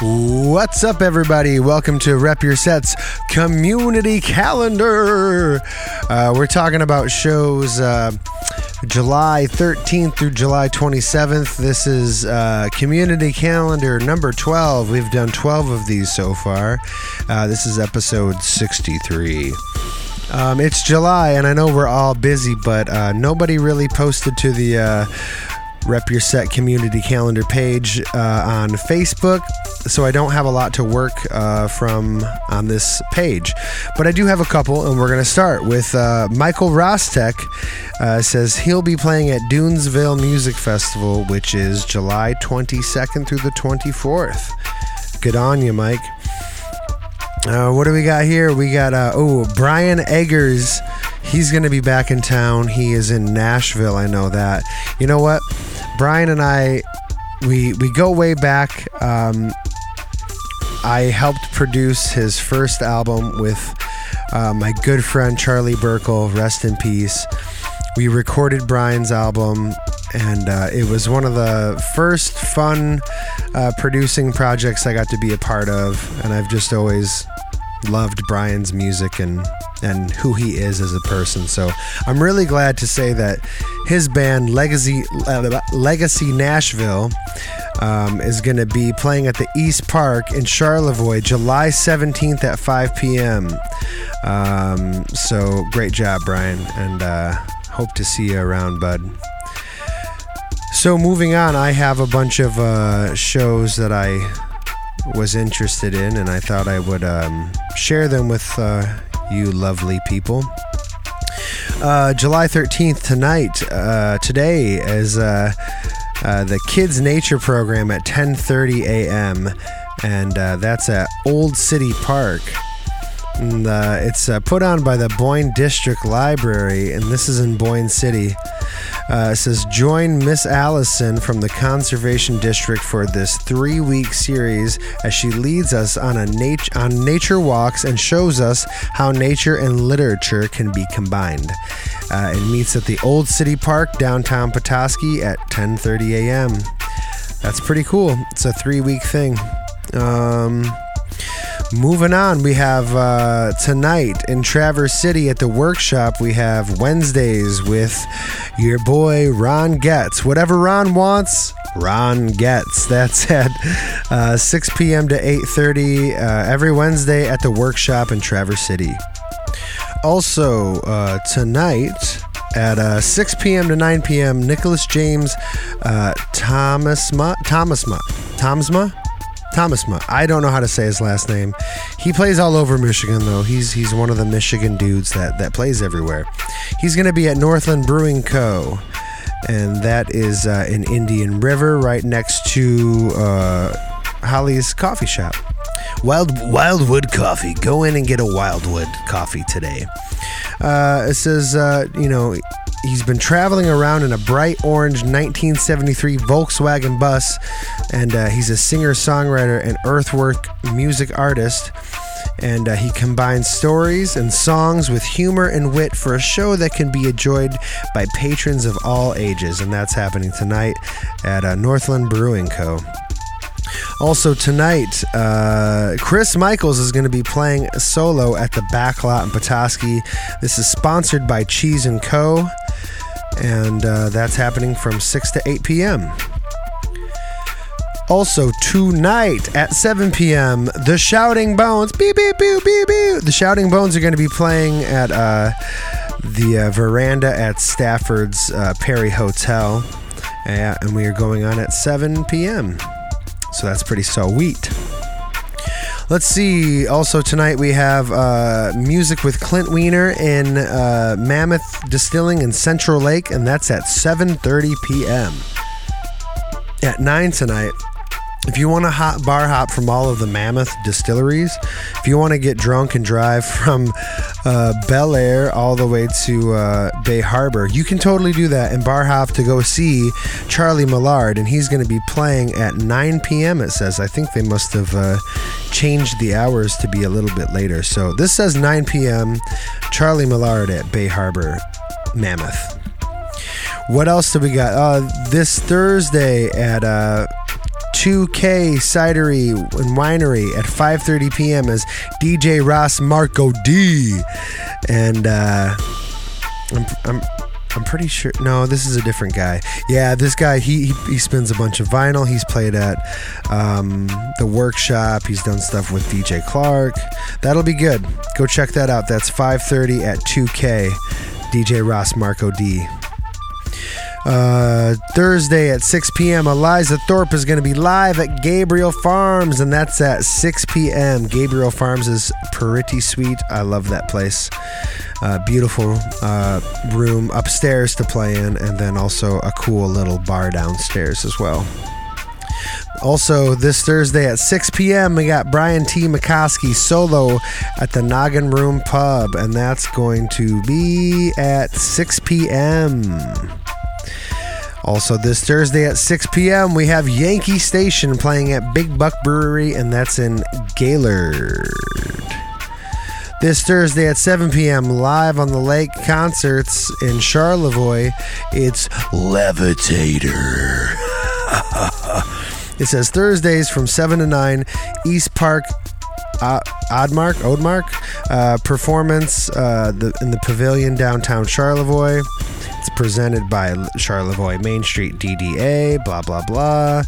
What's up, everybody? Welcome to Rep Your Sets Community Calendar. Uh, we're talking about shows uh, July 13th through July 27th. This is uh, Community Calendar number 12. We've done 12 of these so far. Uh, this is episode 63. Um, it's July, and I know we're all busy, but uh, nobody really posted to the uh, Rep Your Set community calendar page uh, on Facebook, so I don't have a lot to work uh, from on this page. But I do have a couple, and we're going to start with uh, Michael Rostek. Uh, says he'll be playing at Dunesville Music Festival, which is July 22nd through the 24th. Good on you, Mike. Uh, what do we got here? We got uh, oh Brian Eggers. He's going to be back in town. He is in Nashville. I know that. You know what? Brian and I, we we go way back. Um, I helped produce his first album with uh, my good friend Charlie Burkle. Rest in peace. We recorded Brian's album, and uh, it was one of the first fun uh, producing projects I got to be a part of. And I've just always loved Brian's music and and who he is as a person. So I'm really glad to say that his band Legacy uh, Legacy Nashville um, is going to be playing at the East Park in Charlevoix, July 17th at 5 p.m. Um, so great job, Brian, and uh, hope to see you around, bud. So moving on, I have a bunch of uh, shows that I was interested in, and I thought I would um, share them with uh, you lovely people. Uh, July 13th, tonight, uh, today, is uh, uh, the Kids Nature Program at 10.30 a.m., and uh, that's at Old City Park. And, it's put on by the Boyne District Library, and this is in Boyne City. Uh, it says join Miss Allison from the Conservation District for this three-week series as she leads us on a nat- on nature walks and shows us how nature and literature can be combined. Uh, it meets at the Old City Park downtown Petoskey at 10:30 a.m. That's pretty cool. It's a three-week thing. Um, Moving on, we have uh, tonight in Traverse City at the workshop. We have Wednesdays with your boy Ron Getz. Whatever Ron wants, Ron gets. That's at uh, 6 p.m. to 8:30 uh, every Wednesday at the workshop in Traverse City. Also uh, tonight at uh, 6 p.m. to 9 p.m. Nicholas James uh, Thomasma Thomasma Thomasma Thomasma. I don't know how to say his last name. He plays all over Michigan though. He's he's one of the Michigan dudes that that plays everywhere. He's going to be at Northland Brewing Co. And that is uh, in Indian River, right next to uh, Holly's coffee shop. Wild Wildwood Coffee. Go in and get a Wildwood coffee today. Uh, it says, uh, you know, he's been traveling around in a bright orange 1973 Volkswagen bus, and uh, he's a singer songwriter and earthwork music artist. And uh, he combines stories and songs with humor and wit for a show that can be enjoyed by patrons of all ages. And that's happening tonight at uh, Northland Brewing Co. Also tonight, uh, Chris Michaels is going to be playing solo at the Backlot in Petoskey. This is sponsored by Cheese and Co. And uh, that's happening from 6 to 8 p.m. Also tonight at 7 p.m., the Shouting Bones, beep beep beep beep beep. The Shouting Bones are going to be playing at uh, the uh, veranda at Stafford's uh, Perry Hotel, and we are going on at 7 p.m. So that's pretty sweet. Let's see. Also tonight we have uh, music with Clint Weiner in uh, Mammoth Distilling in Central Lake, and that's at 7:30 p.m. At nine tonight, if you want to hot bar hop from all of the mammoth distilleries, if you want to get drunk and drive from uh, Bellaire all the way to uh, Bay Harbor, you can totally do that and bar hop to go see Charlie Millard, and he's going to be playing at 9 p.m. It says. I think they must have uh, changed the hours to be a little bit later. So this says 9 p.m. Charlie Millard at Bay Harbor, Mammoth. What else do we got? Uh, this Thursday at uh, 2K Cidery and Winery at 5:30 p.m. as DJ Ross Marco D. And uh, I'm, I'm I'm pretty sure. No, this is a different guy. Yeah, this guy he he, he spins a bunch of vinyl. He's played at um, the workshop. He's done stuff with DJ Clark. That'll be good. Go check that out. That's 5:30 at 2K. DJ Ross Marco D. Uh, Thursday at 6 p.m. Eliza Thorpe is going to be live at Gabriel Farms, and that's at 6 p.m. Gabriel Farms is pretty sweet. I love that place. Uh, beautiful uh, room upstairs to play in, and then also a cool little bar downstairs as well. Also, this Thursday at 6 p.m., we got Brian T. McCoskey solo at the Noggin Room Pub, and that's going to be at 6 p.m. Also, this Thursday at 6 p.m., we have Yankee Station playing at Big Buck Brewery, and that's in Gaylord. This Thursday at 7 p.m., live on the Lake Concerts in Charlevoix, it's Levitator. it says Thursdays from 7 to 9, East Park uh, Oddmark, Oadmark uh, performance uh, the, in the pavilion downtown Charlevoix. It's presented by Charlevoix Main Street DDA, blah, blah, blah.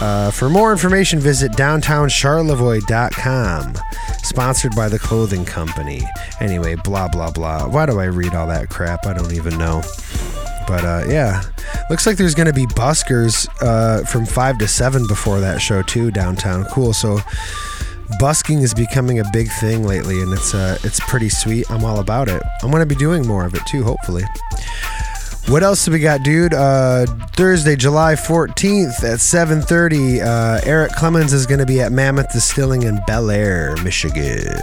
Uh, for more information, visit downtowncharlevoix.com. Sponsored by the clothing company. Anyway, blah, blah, blah. Why do I read all that crap? I don't even know. But uh, yeah, looks like there's going to be buskers uh, from 5 to 7 before that show, too, downtown. Cool. So busking is becoming a big thing lately, and it's uh, it's pretty sweet. I'm all about it. I'm gonna be doing more of it too, hopefully. What else do we got, dude? Uh, Thursday, July 14th at 7:30, uh, Eric Clemens is going to be at Mammoth Distilling in Bellaire, Michigan.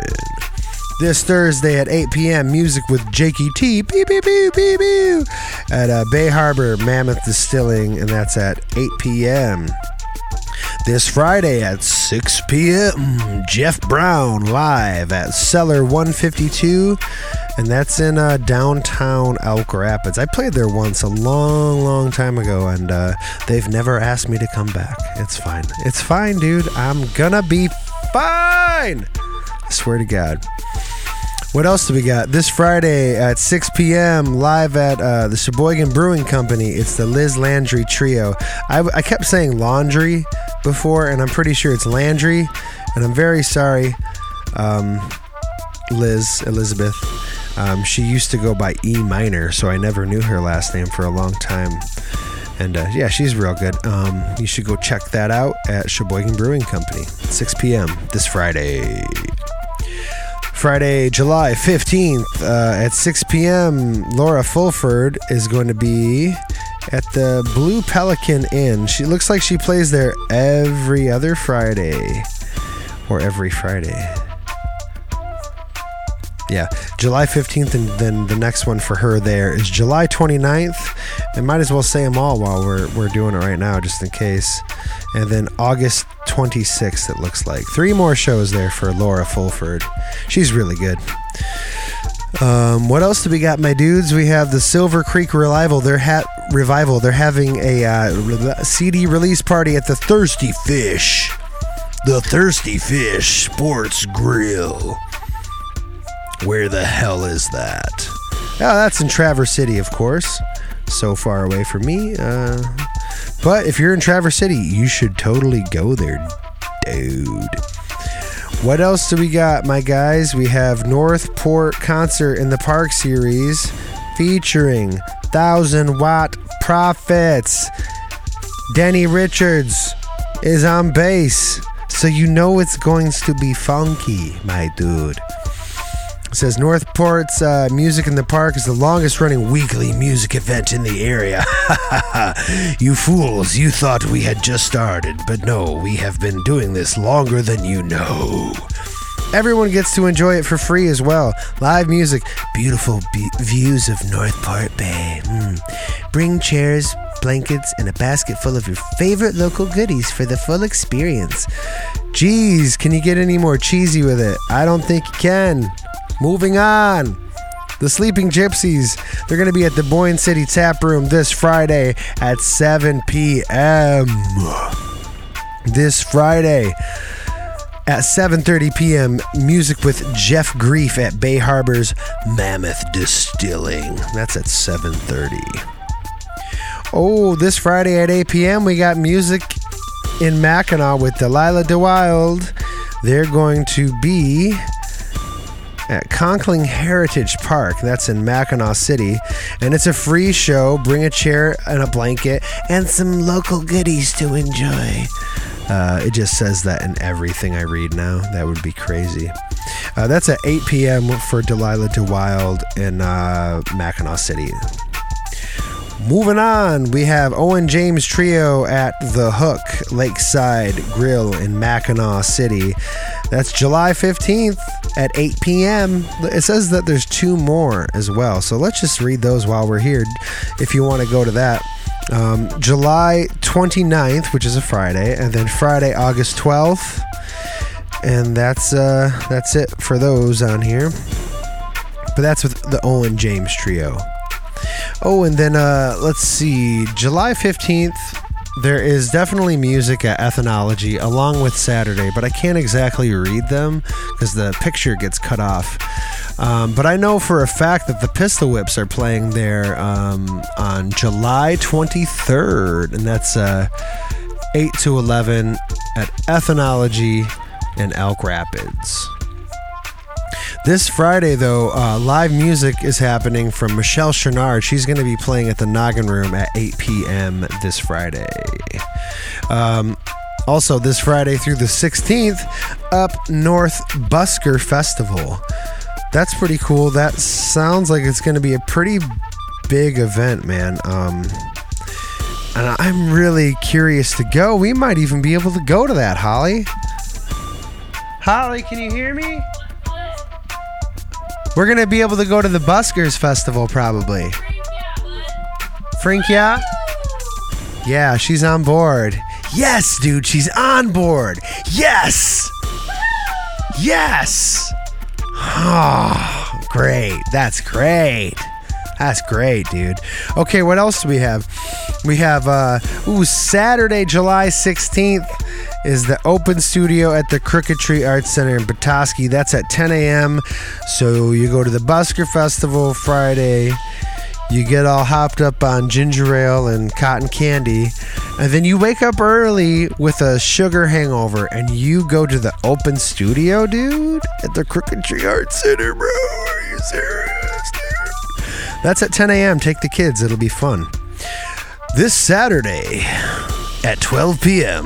This Thursday at 8 p.m., music with Jakey T, beep, beep, beep, beep, beep, at uh, Bay Harbor Mammoth Distilling, and that's at 8 p.m. This Friday at 6 p.m., Jeff Brown live at Cellar 152, and that's in uh, downtown Elk Rapids. I played there once a long, long time ago, and uh, they've never asked me to come back. It's fine. It's fine, dude. I'm gonna be fine. I swear to God. What else do we got? This Friday at 6 p.m., live at uh, the Cheboygan Brewing Company, it's the Liz Landry Trio. I, I kept saying laundry before, and I'm pretty sure it's Landry, and I'm very sorry, um, Liz, Elizabeth. Um, she used to go by E Minor, so I never knew her last name for a long time. And uh, yeah, she's real good. Um, you should go check that out at Cheboygan Brewing Company, 6 p.m. this Friday. Friday, July 15th uh, at 6 p.m., Laura Fulford is going to be at the Blue Pelican Inn. She looks like she plays there every other Friday or every Friday. Yeah, July 15th, and then the next one for her there is July 29th. And might as well say them all while we're, we're doing it right now, just in case. And then August 26th, it looks like. Three more shows there for Laura Fulford. She's really good. Um, what else do we got, my dudes? We have the Silver Creek Revival. They're revival. They're having a uh, re- CD release party at the Thirsty Fish. The Thirsty Fish Sports Grill. Where the hell is that? Oh, that's in Traverse City, of course. So far away from me. Uh, but if you're in Traverse City, you should totally go there, dude. What else do we got, my guys? We have Northport Concert in the Park series featuring Thousand Watt Prophets. Denny Richards is on bass, so you know it's going to be funky, my dude. It says Northport's uh, Music in the Park is the longest running weekly music event in the area. you fools, you thought we had just started, but no, we have been doing this longer than you know. Everyone gets to enjoy it for free as well. Live music, beautiful be- views of Northport Bay. Mm. Bring chairs, blankets, and a basket full of your favorite local goodies for the full experience. Jeez, can you get any more cheesy with it? I don't think you can. Moving on. The Sleeping Gypsies. They're going to be at the Boyne City Tap Room this Friday at 7 p.m. this Friday at 7:30 p.m. Music with Jeff Grief at Bay Harbor's Mammoth Distilling. That's at 7:30. Oh, this Friday at 8 p.m. we got music in Mackinac with Delilah DeWylde. They're going to be at Conkling Heritage Park. That's in Mackinaw City. And it's a free show. Bring a chair and a blanket and some local goodies to enjoy. Uh, it just says that in everything I read now. That would be crazy. Uh, that's at 8 p.m. for Delilah DeWylde in uh, Mackinaw City. Moving on, we have Owen James Trio at The Hook Lakeside Grill in Mackinaw City. That's July 15th at 8 p.m. It says that there's two more as well. So let's just read those while we're here if you want to go to that. Um, July 29th, which is a Friday, and then Friday, August 12th. And that's uh, that's it for those on here. But that's with the Owen James Trio. Oh, and then uh, let's see, July 15th, there is definitely music at Ethanology along with Saturday, but I can't exactly read them because the picture gets cut off. Um, but I know for a fact that the Pistol Whips are playing there um, on July 23rd, and that's uh, 8 to 11 at Ethanology in Elk Rapids. This Friday, though, uh, live music is happening from Michelle Chenard. She's going to be playing at the Noggin Room at 8 p.m. this Friday. Um, also, this Friday through the 16th, Up North Busker Festival. That's pretty cool. That sounds like it's going to be a pretty big event, man. Um, and I'm really curious to go. We might even be able to go to that, Holly. Holly, can you hear me? We're gonna be able to go to the Buskers Festival probably. Frank, yeah? Yeah, she's on board. Yes, dude, she's on board. Yes! Yes! Oh, great. That's great. That's great, dude. Okay, what else do we have? We have uh ooh, Saturday, July 16th is the open studio at the Crooked Tree Arts Center in Petoskey. That's at 10 a.m. So you go to the Busker Festival Friday. You get all hopped up on ginger ale and cotton candy, and then you wake up early with a sugar hangover, and you go to the open studio, dude, at the Crooked Tree Arts Center, bro. Are you serious, dude? That's at 10 a.m. Take the kids; it'll be fun. This Saturday at 12 p.m.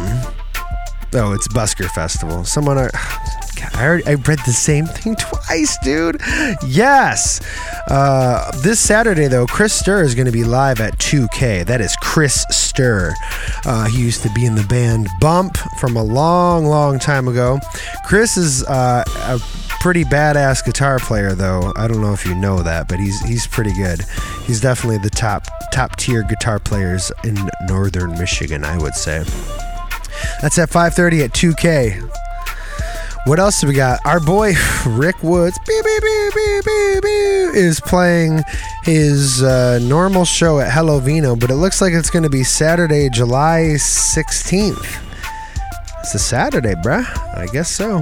Oh, it's Busker Festival. Someone, uh, I already, I read the same thing twice, dude. Yes. Uh, this Saturday, though, Chris Stir is going to be live at 2K. That is Chris Stir. Uh, he used to be in the band Bump from a long, long time ago. Chris is uh, a pretty badass guitar player, though. I don't know if you know that, but he's he's pretty good. He's definitely the top top tier guitar players in northern Michigan, I would say. That's at 5:30 at 2K. What else do we got? Our boy Rick Woods beep, beep, beep, is playing his uh, normal show at Hello Vino, but it looks like it's going to be Saturday, July 16th. It's a Saturday, bruh. I guess so.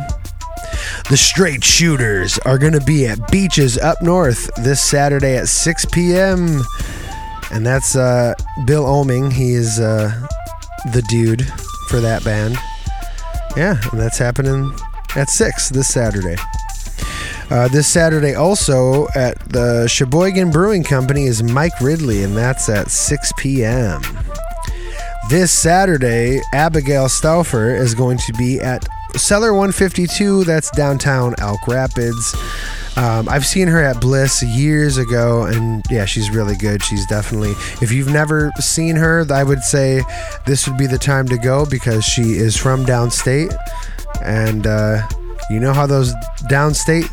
The Straight Shooters are going to be at Beaches up north this Saturday at 6 p.m. And that's uh, Bill Oming. He is uh, the dude for that band. Yeah, and that's happening at 6 this Saturday. Uh, this Saturday, also at the Cheboygan Brewing Company, is Mike Ridley, and that's at 6 p.m. This Saturday, Abigail Stauffer is going to be at Cellar 152, that's downtown Elk Rapids. Um, I've seen her at Bliss years ago, and yeah, she's really good. She's definitely, if you've never seen her, I would say this would be the time to go because she is from downstate. And uh, you know how those downstate,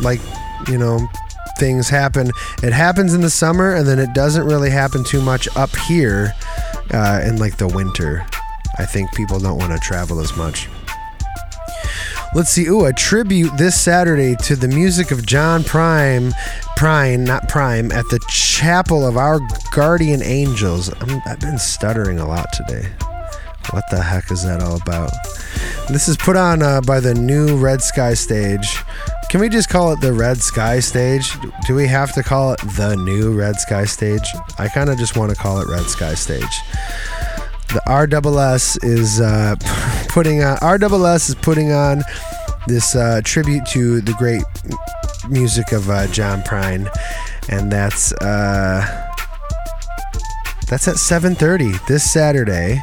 like, you know, things happen. It happens in the summer, and then it doesn't really happen too much up here uh, in like the winter. I think people don't want to travel as much. Let's see. Ooh, a tribute this Saturday to the music of John Prime, Prime, not Prime, at the Chapel of Our Guardian Angels. i have been stuttering a lot today. What the heck is that all about? This is put on uh, by the new Red Sky stage. Can we just call it the Red Sky stage? Do we have to call it the new Red Sky stage? I kind of just want to call it Red Sky stage. The RSS is uh, putting on RSS is putting on this uh, tribute to the great music of uh, John Prine, and that's uh, that's at 7:30 this Saturday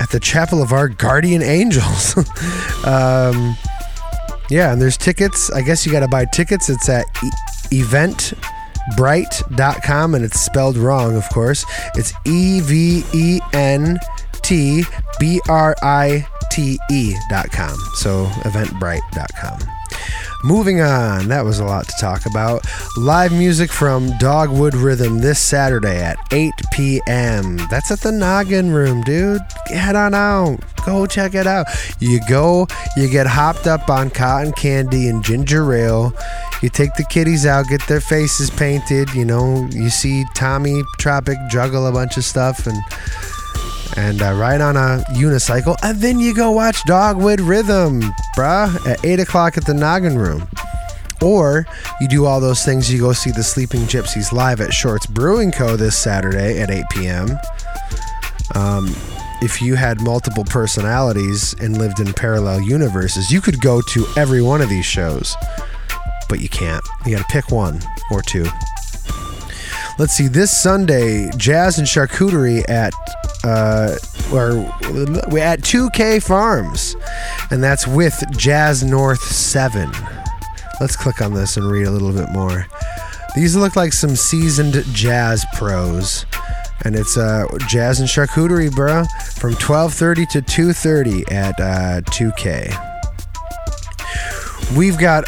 at the Chapel of Our Guardian Angels. um, yeah, and there's tickets. I guess you got to buy tickets. It's at e- eventbrite.com and it's spelled wrong, of course. It's E V E N T B R I T E.com. So eventbrite.com. Moving on, that was a lot to talk about. Live music from Dogwood Rhythm this Saturday at 8 p.m. That's at the Noggin Room, dude. Head on out. Go check it out. You go, you get hopped up on cotton candy and ginger ale. You take the kiddies out, get their faces painted. You know, you see Tommy Tropic juggle a bunch of stuff and and uh, ride on a unicycle, and then you go watch Dogwood Rhythm, bruh, at 8 o'clock at the Noggin Room. Or you do all those things, you go see the Sleeping Gypsies live at Shorts Brewing Co. this Saturday at 8 p.m. Um, if you had multiple personalities and lived in parallel universes, you could go to every one of these shows, but you can't. You got to pick one or two. Let's see, this Sunday, Jazz and Charcuterie at uh, or we at 2K Farms, and that's with Jazz North 7. Let's click on this and read a little bit more. These look like some seasoned jazz pros. And it's uh, jazz and charcuterie, bro, from 12:30 to 2:30 at uh, 2K. We've got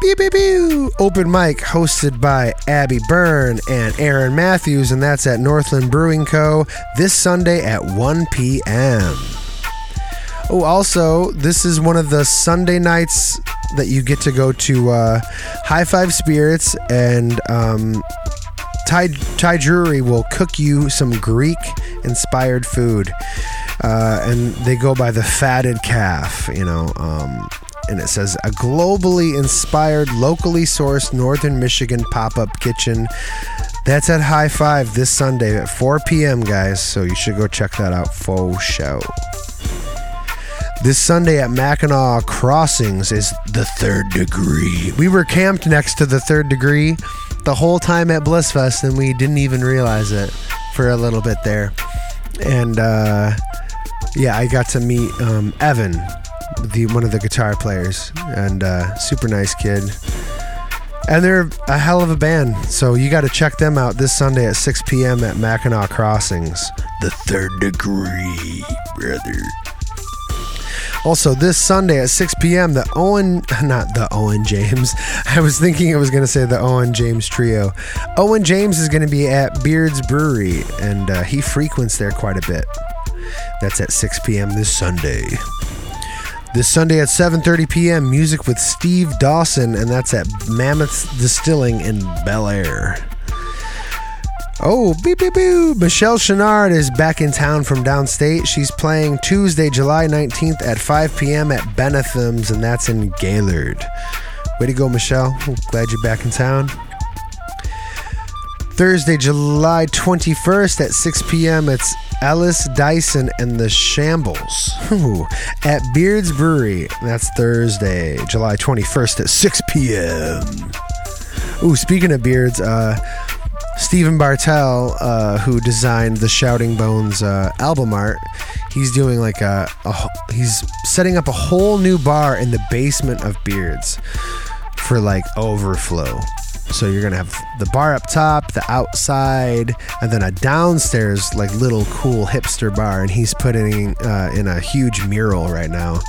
Beep, beep, beep. Open mic hosted by Abby Byrne and Aaron Matthews, and that's at Northland Brewing Co. this Sunday at 1 p.m. Oh, also, this is one of the Sunday nights that you get to go to uh, High Five Spirits, and um, Thai, Thai will cook you some Greek inspired food. Uh, and they go by the fatted calf, you know. Um, and it says a globally inspired, locally sourced Northern Michigan pop up kitchen. That's at High Five this Sunday at 4 p.m., guys. So you should go check that out for show. This Sunday at Mackinaw Crossings is the third degree. We were camped next to the third degree the whole time at Blissfest, and we didn't even realize it for a little bit there. And uh, yeah, I got to meet um, Evan, the one of the guitar players, and uh, super nice kid. And they're a hell of a band, so you got to check them out this Sunday at 6 p.m. at Mackinaw Crossings. The third degree, brother. Also, this Sunday at 6 p.m., the Owen, not the Owen James, I was thinking it was going to say the Owen James Trio. Owen James is going to be at Beard's Brewery, and uh, he frequents there quite a bit. That's at 6 p.m. this Sunday. This Sunday at 7:30 p.m., music with Steve Dawson, and that's at Mammoth Distilling in Bellaire. Oh, beep beep beep! Michelle Chenard is back in town from downstate. She's playing Tuesday, July 19th at 5 p.m. at Bennethum's, and that's in Gaylord. Way to go, Michelle! Glad you're back in town. Thursday, July 21st at 6 p.m. It's Ellis Dyson and the Shambles Ooh, at Beard's Brewery. That's Thursday, July 21st at 6 p.m. Ooh, speaking of Beards, uh, Stephen Bartel, uh, who designed the Shouting Bones uh, album art, he's doing like a, a, he's setting up a whole new bar in the basement of Beards for like overflow. So you're gonna have the bar up top, the outside, and then a downstairs like little cool hipster bar. And he's putting uh, in a huge mural right now.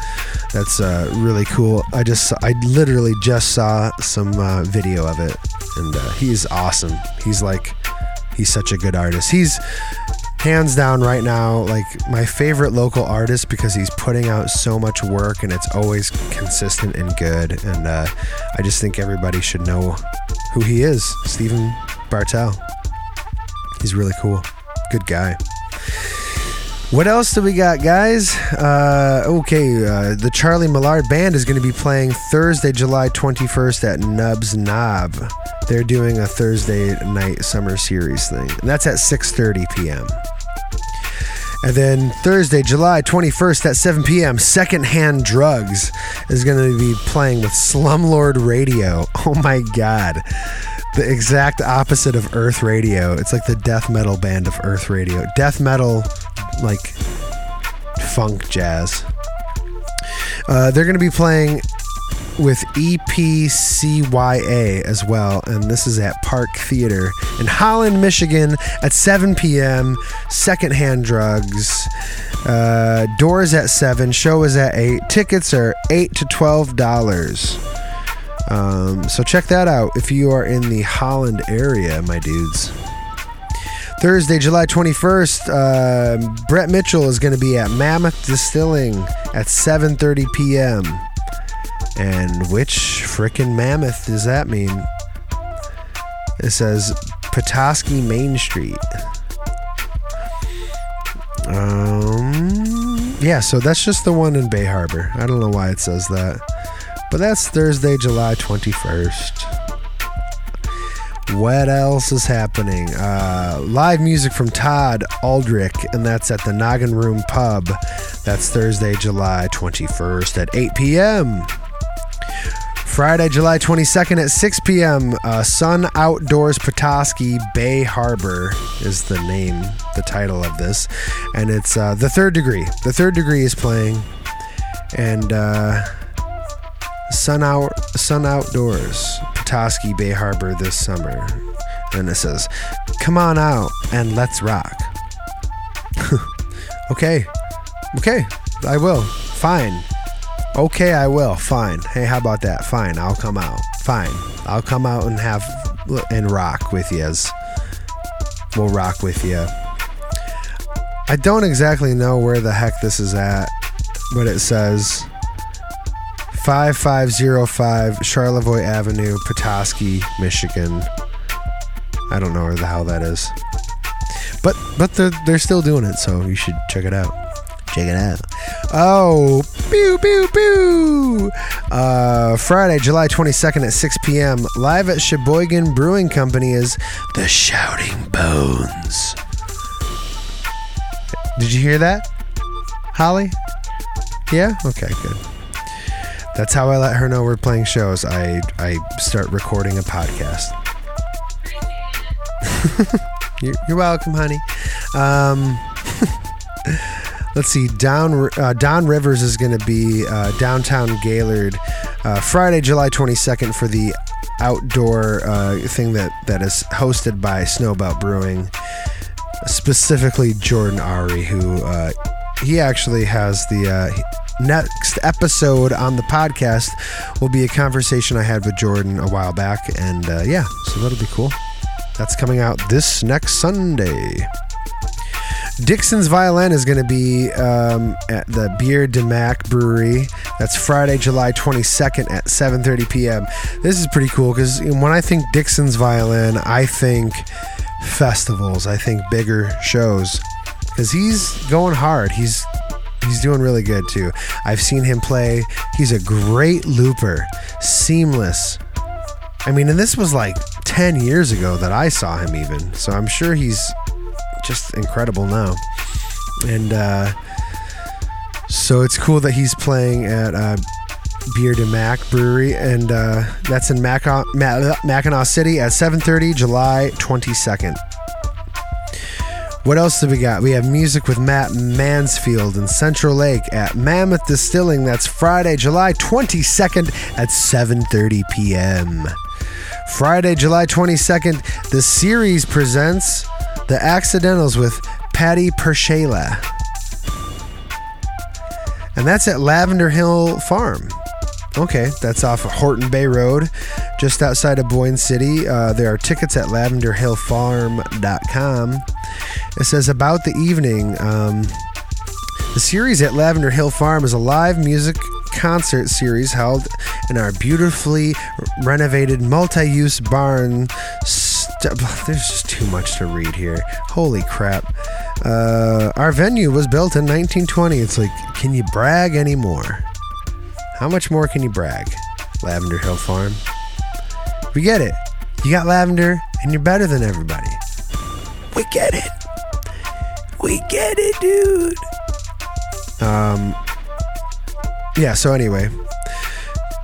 That's uh, really cool. I just I literally just saw some uh, video of it, and uh, he's awesome. He's like he's such a good artist. He's hands down right now like my favorite local artist because he's putting out so much work and it's always consistent and good and uh, i just think everybody should know who he is stephen bartel he's really cool good guy What else do we got, guys? Uh, okay, uh, the Charlie Millard Band is going to be playing Thursday, July 21st at Nubs Nob. They're doing a Thursday night summer series thing, and that's at 6:30 p.m. And then Thursday, July 21st at 7 p.m., Secondhand Drugs is going to be playing with Slumlord Radio. Oh my God. The exact opposite of Earth Radio. It's like the death metal band of Earth Radio. Death metal, like funk jazz. Uh, they're going to be playing with EPCYA as well, and this is at Park Theater in Holland, Michigan at 7 p.m. Secondhand drugs. Uh, doors at 7, show is at 8. Tickets are 8 to $12. Um, so check that out if you are in the Holland area, my dudes. Thursday, July 21st, uh, Brett Mitchell is going to be at Mammoth Distilling at 7:30 p.m. And which frickin' mammoth does that mean? It says Petoskey Main Street. Um, yeah, so that's just the one in Bay Harbor. I don't know why it says that. But that's Thursday, July 21st. What else is happening? Uh, live music from Todd Aldrich, and that's at the Noggin Room Pub. That's Thursday, July 21st at 8 p.m. Friday, July 22nd at 6 p.m. Uh, Sun Outdoors Petoskey Bay Harbor is the name, the title of this. And it's uh, The Third Degree. The Third Degree is playing. And uh, Sun, Out, Sun Outdoors Petoskey Bay Harbor this summer. And it says, Come on out and let's rock. okay. Okay. I will. Fine. Okay, I will. Fine. Hey, how about that? Fine, I'll come out. Fine. I'll come out and have and rock with you. We'll rock with you. I don't exactly know where the heck this is at, but it says 5505 Charlevoix Avenue, Petoskey, Michigan. I don't know where the hell that is. But but they're, they're still doing it, so you should check it out. Check it out. Oh, pew, pew, pew. Uh, Friday, July 22nd at 6 p.m., live at Cheboygan Brewing Company is The Shouting Bones. Did you hear that? Holly? Yeah? Okay, good. That's how I let her know we're playing shows. I, I start recording a podcast. you're, you're welcome, honey. Um, let's see. Down uh, Don Rivers is going to be uh, downtown Gaylord uh, Friday, July 22nd for the outdoor uh, thing that that is hosted by Snowbelt Brewing, specifically Jordan Ari, who uh, he actually has the. Uh, next episode on the podcast will be a conversation I had with Jordan a while back, and yeah, so that'll be cool. That's coming out this next Sunday. Dixon's Violin is going to be um, at the Bière de Mac Brewery. That's Friday, July 22nd at 7:30 p.m. This is pretty cool because when I think Dixon's Violin, I think festivals. I think bigger shows because he's going hard. He's he's doing really good too. I've seen him play. He's a great looper, seamless. I mean, and this was like 10 years ago that I saw him, even. So I'm sure he's just incredible now. And uh, so it's cool that he's playing at uh, Bière de Mac Brewery, and uh, that's in Mackinac, Mackinaw City at 7:30, July 22nd. What else do we got? We have music with Matt Mansfield in Central Lake at Mammoth Distilling. That's Friday, July 22nd at 7:30 p.m. Friday, July 22nd, the series presents The Accidentals with Patty PerShayla. And that's at Lavender Hill Farm. Okay, that's off of Horton Bay Road, just outside of Boyne City. Uh, there are tickets at lavenderhillfarm.com. It says about the evening. Um, the series at Lavender Hill Farm is a live music concert series held in our beautifully renovated multi use barn. There's just too much to read here. Holy crap. Uh, our venue was built in 1920. It's like, can you brag anymore? How much more can you brag? Lavender Hill Farm. We get it. You got lavender and you're better than everybody. We get it. We get it, dude. Um, yeah, so anyway,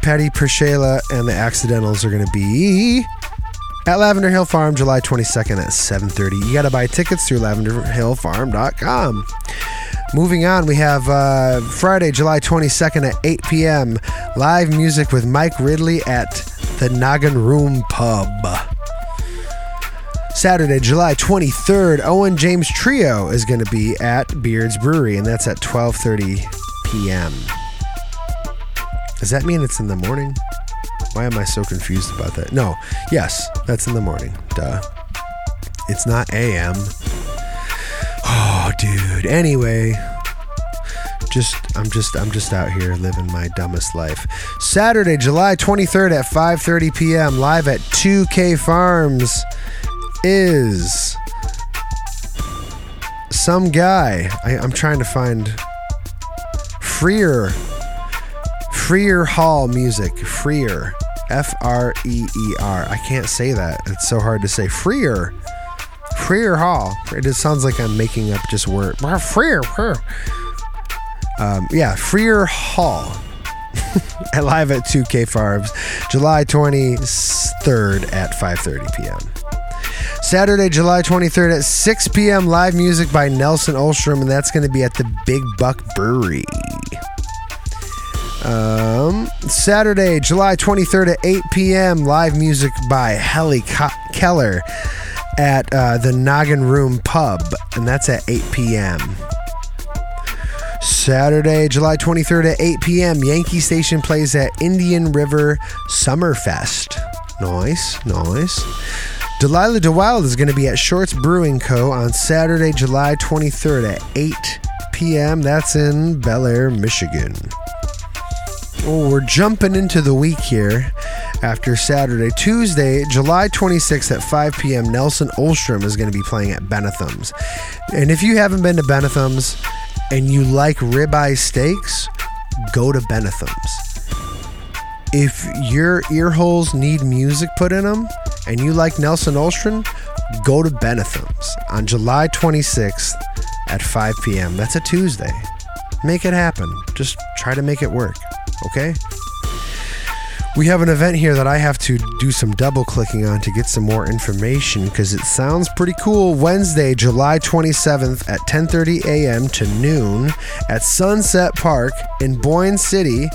Patty PerShayla and the Accidentals are going to be at Lavender Hill Farm July 22nd at 7:30. You got to buy tickets through lavenderhillfarm.com. Moving on, we have uh, Friday, July 22nd at 8 p.m. Live music with Mike Ridley at the Noggin Room Pub. Saturday, July 23rd, Owen James Trio is going to be at Beard's Brewery, and that's at 12:30 p.m. Does that mean it's in the morning? Why am I so confused about that? No, yes, that's in the morning. Duh. It's not a.m. Oh, dude. Anyway, just I'm just I'm just out here living my dumbest life. Saturday, July 23rd at 5:30 p.m. live at 2K Farms is some guy. I, I'm trying to find Freer Freer Hall music. Freer. F R E E R. I can't say that. It's so hard to say. Freer. Freer Hall. It just sounds like I'm making up just word. Freer. Um, yeah, Freer Hall. at live at 2K Farms, July 23rd at 5:30 p.m. Saturday, July 23rd at 6 p.m. Live music by Nelson Olstrom, and that's going to be at the Big Buck Brewery. Um, Saturday, July 23rd at 8 p.m. Live music by Helly Keller at uh, the Noggin Room Pub, and that's at 8 p.m. Saturday, July 23rd at 8 p.m. Yankee Station plays at Indian River Summerfest. Nice, nice. Delilah DeWylde is going to be at Shorts Brewing Co. on Saturday, July 23rd at 8 p.m. That's in Bellaire, Michigan. Oh, we're jumping into the week here after Saturday. Tuesday, July 26th at 5 p.m., Nelson Olstrom is going to be playing at Bennethum's. And if you haven't been to Bennethum's and you like ribeye steaks, go to Bennethum's. If your ear holes need music put in them and you like Nelson Olstrom, go to Bennethum's on July 26th at 5 p.m. That's a Tuesday. Make it happen. Just try to make it work okay? We have an event here that I have to do some double clicking on to get some more information because it sounds pretty cool. Wednesday, July 27th at 10:30 a.m. to noon at Sunset Park in Boyne City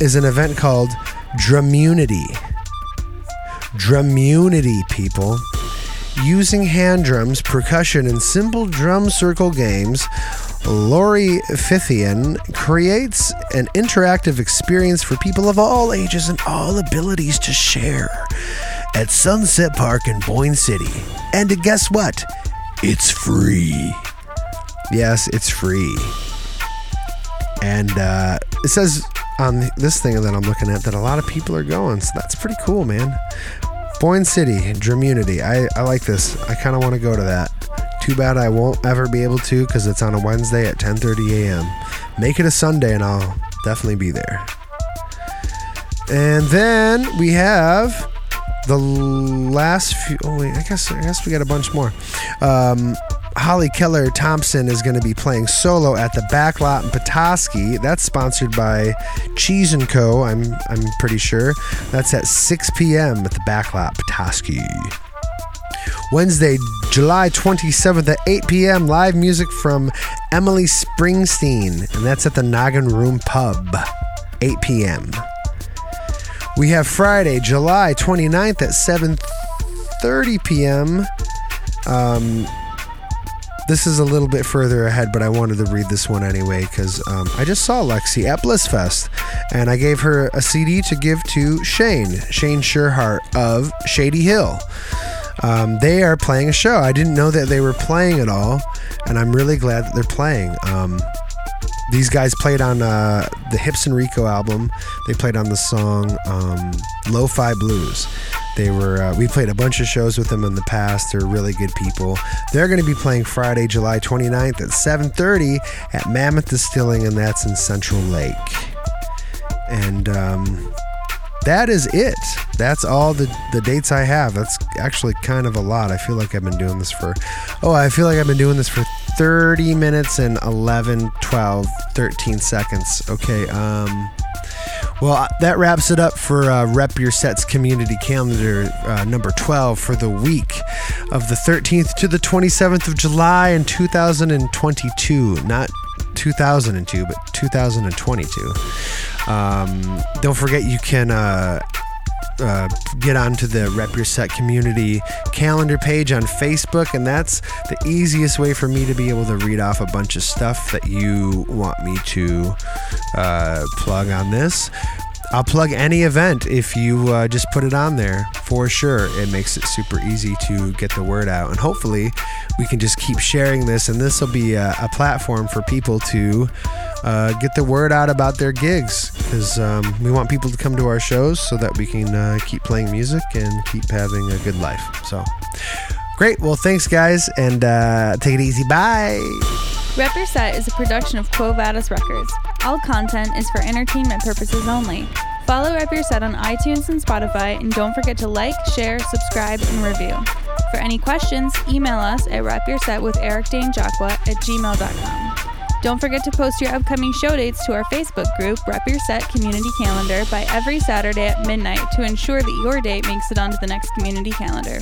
is an event called Drumunity. Drumunity, people. Using hand drums, percussion, and simple drum circle games, Lori Fithian creates an interactive experience for people of all ages and all abilities to share at Sunset Park in Boyne City. And guess what? It's free. Yes, it's free. And uh, it says on this thing that I'm looking at that a lot of people are going, so that's pretty cool, man. Boyne City, Drumunity. I, I like this. I kind of want to go to that. Too bad I won't ever be able to because it's on a Wednesday at 10:30 a.m. Make it a Sunday and I'll definitely be there. And then we have the last few. Oh wait, I guess I guess we got a bunch more. Um, Holly Keller Thompson is going to be playing solo at the Backlot in Petoskey. That's sponsored by Cheese and Co. I'm I'm pretty sure. That's at 6 p.m. at the Backlot Petoskey. Wednesday, July 27th at 8 p.m. Live music from Emily Springsteen, and that's at the Noggin Room Pub, 8 p.m. We have Friday, July 29th at 7:30 p.m. Um, this is a little bit further ahead, but I wanted to read this one anyway because um, I just saw Lexi at Blissfest, and I gave her a CD to give to Shane, Shane Sherhart of Shady Hill. Um, they are playing a show. I didn't know that they were playing at all, and I'm really glad that they're playing. Um, these guys played on uh, the Hips and Rico album. They played on the song um, "Lo-Fi Blues." They were uh, we played a bunch of shows with them in the past. They're really good people. They're going to be playing Friday, July 29th at 7:30 at Mammoth Distilling, and that's in Central Lake. And um, that is it. That's all the, the dates I have. That's actually kind of a lot. I feel like I've been doing this for, oh, I feel like I've been doing this for 30 minutes and 11, 12, 13 seconds. Okay. Um, well, that wraps it up for uh, Rep Your Sets Community Calendar uh, number 12 for the week of the 13th to the 27th of July in 2022. Not 2002, but 2022. Um, don't forget you can uh, uh, get onto the Rep Your Set community calendar page on Facebook, and that's the easiest way for me to be able to read off a bunch of stuff that you want me to uh, plug on this. I'll plug any event if you uh, just put it on there for sure. It makes it super easy to get the word out. And hopefully, we can just keep sharing this, and this will be a, a platform for people to uh, get the word out about their gigs because um, we want people to come to our shows so that we can uh, keep playing music and keep having a good life. So, great. Well, thanks, guys, and uh, take it easy. Bye. Rep Your Set is a production of Quo Vadis Records. All content is for entertainment purposes only. Follow Rep Your Set on iTunes and Spotify, and don't forget to like, share, subscribe, and review. For any questions, email us at repyourset with at gmail.com. Don't forget to post your upcoming show dates to our Facebook group, Rep Your Set Community Calendar, by every Saturday at midnight to ensure that your date makes it onto the next community calendar.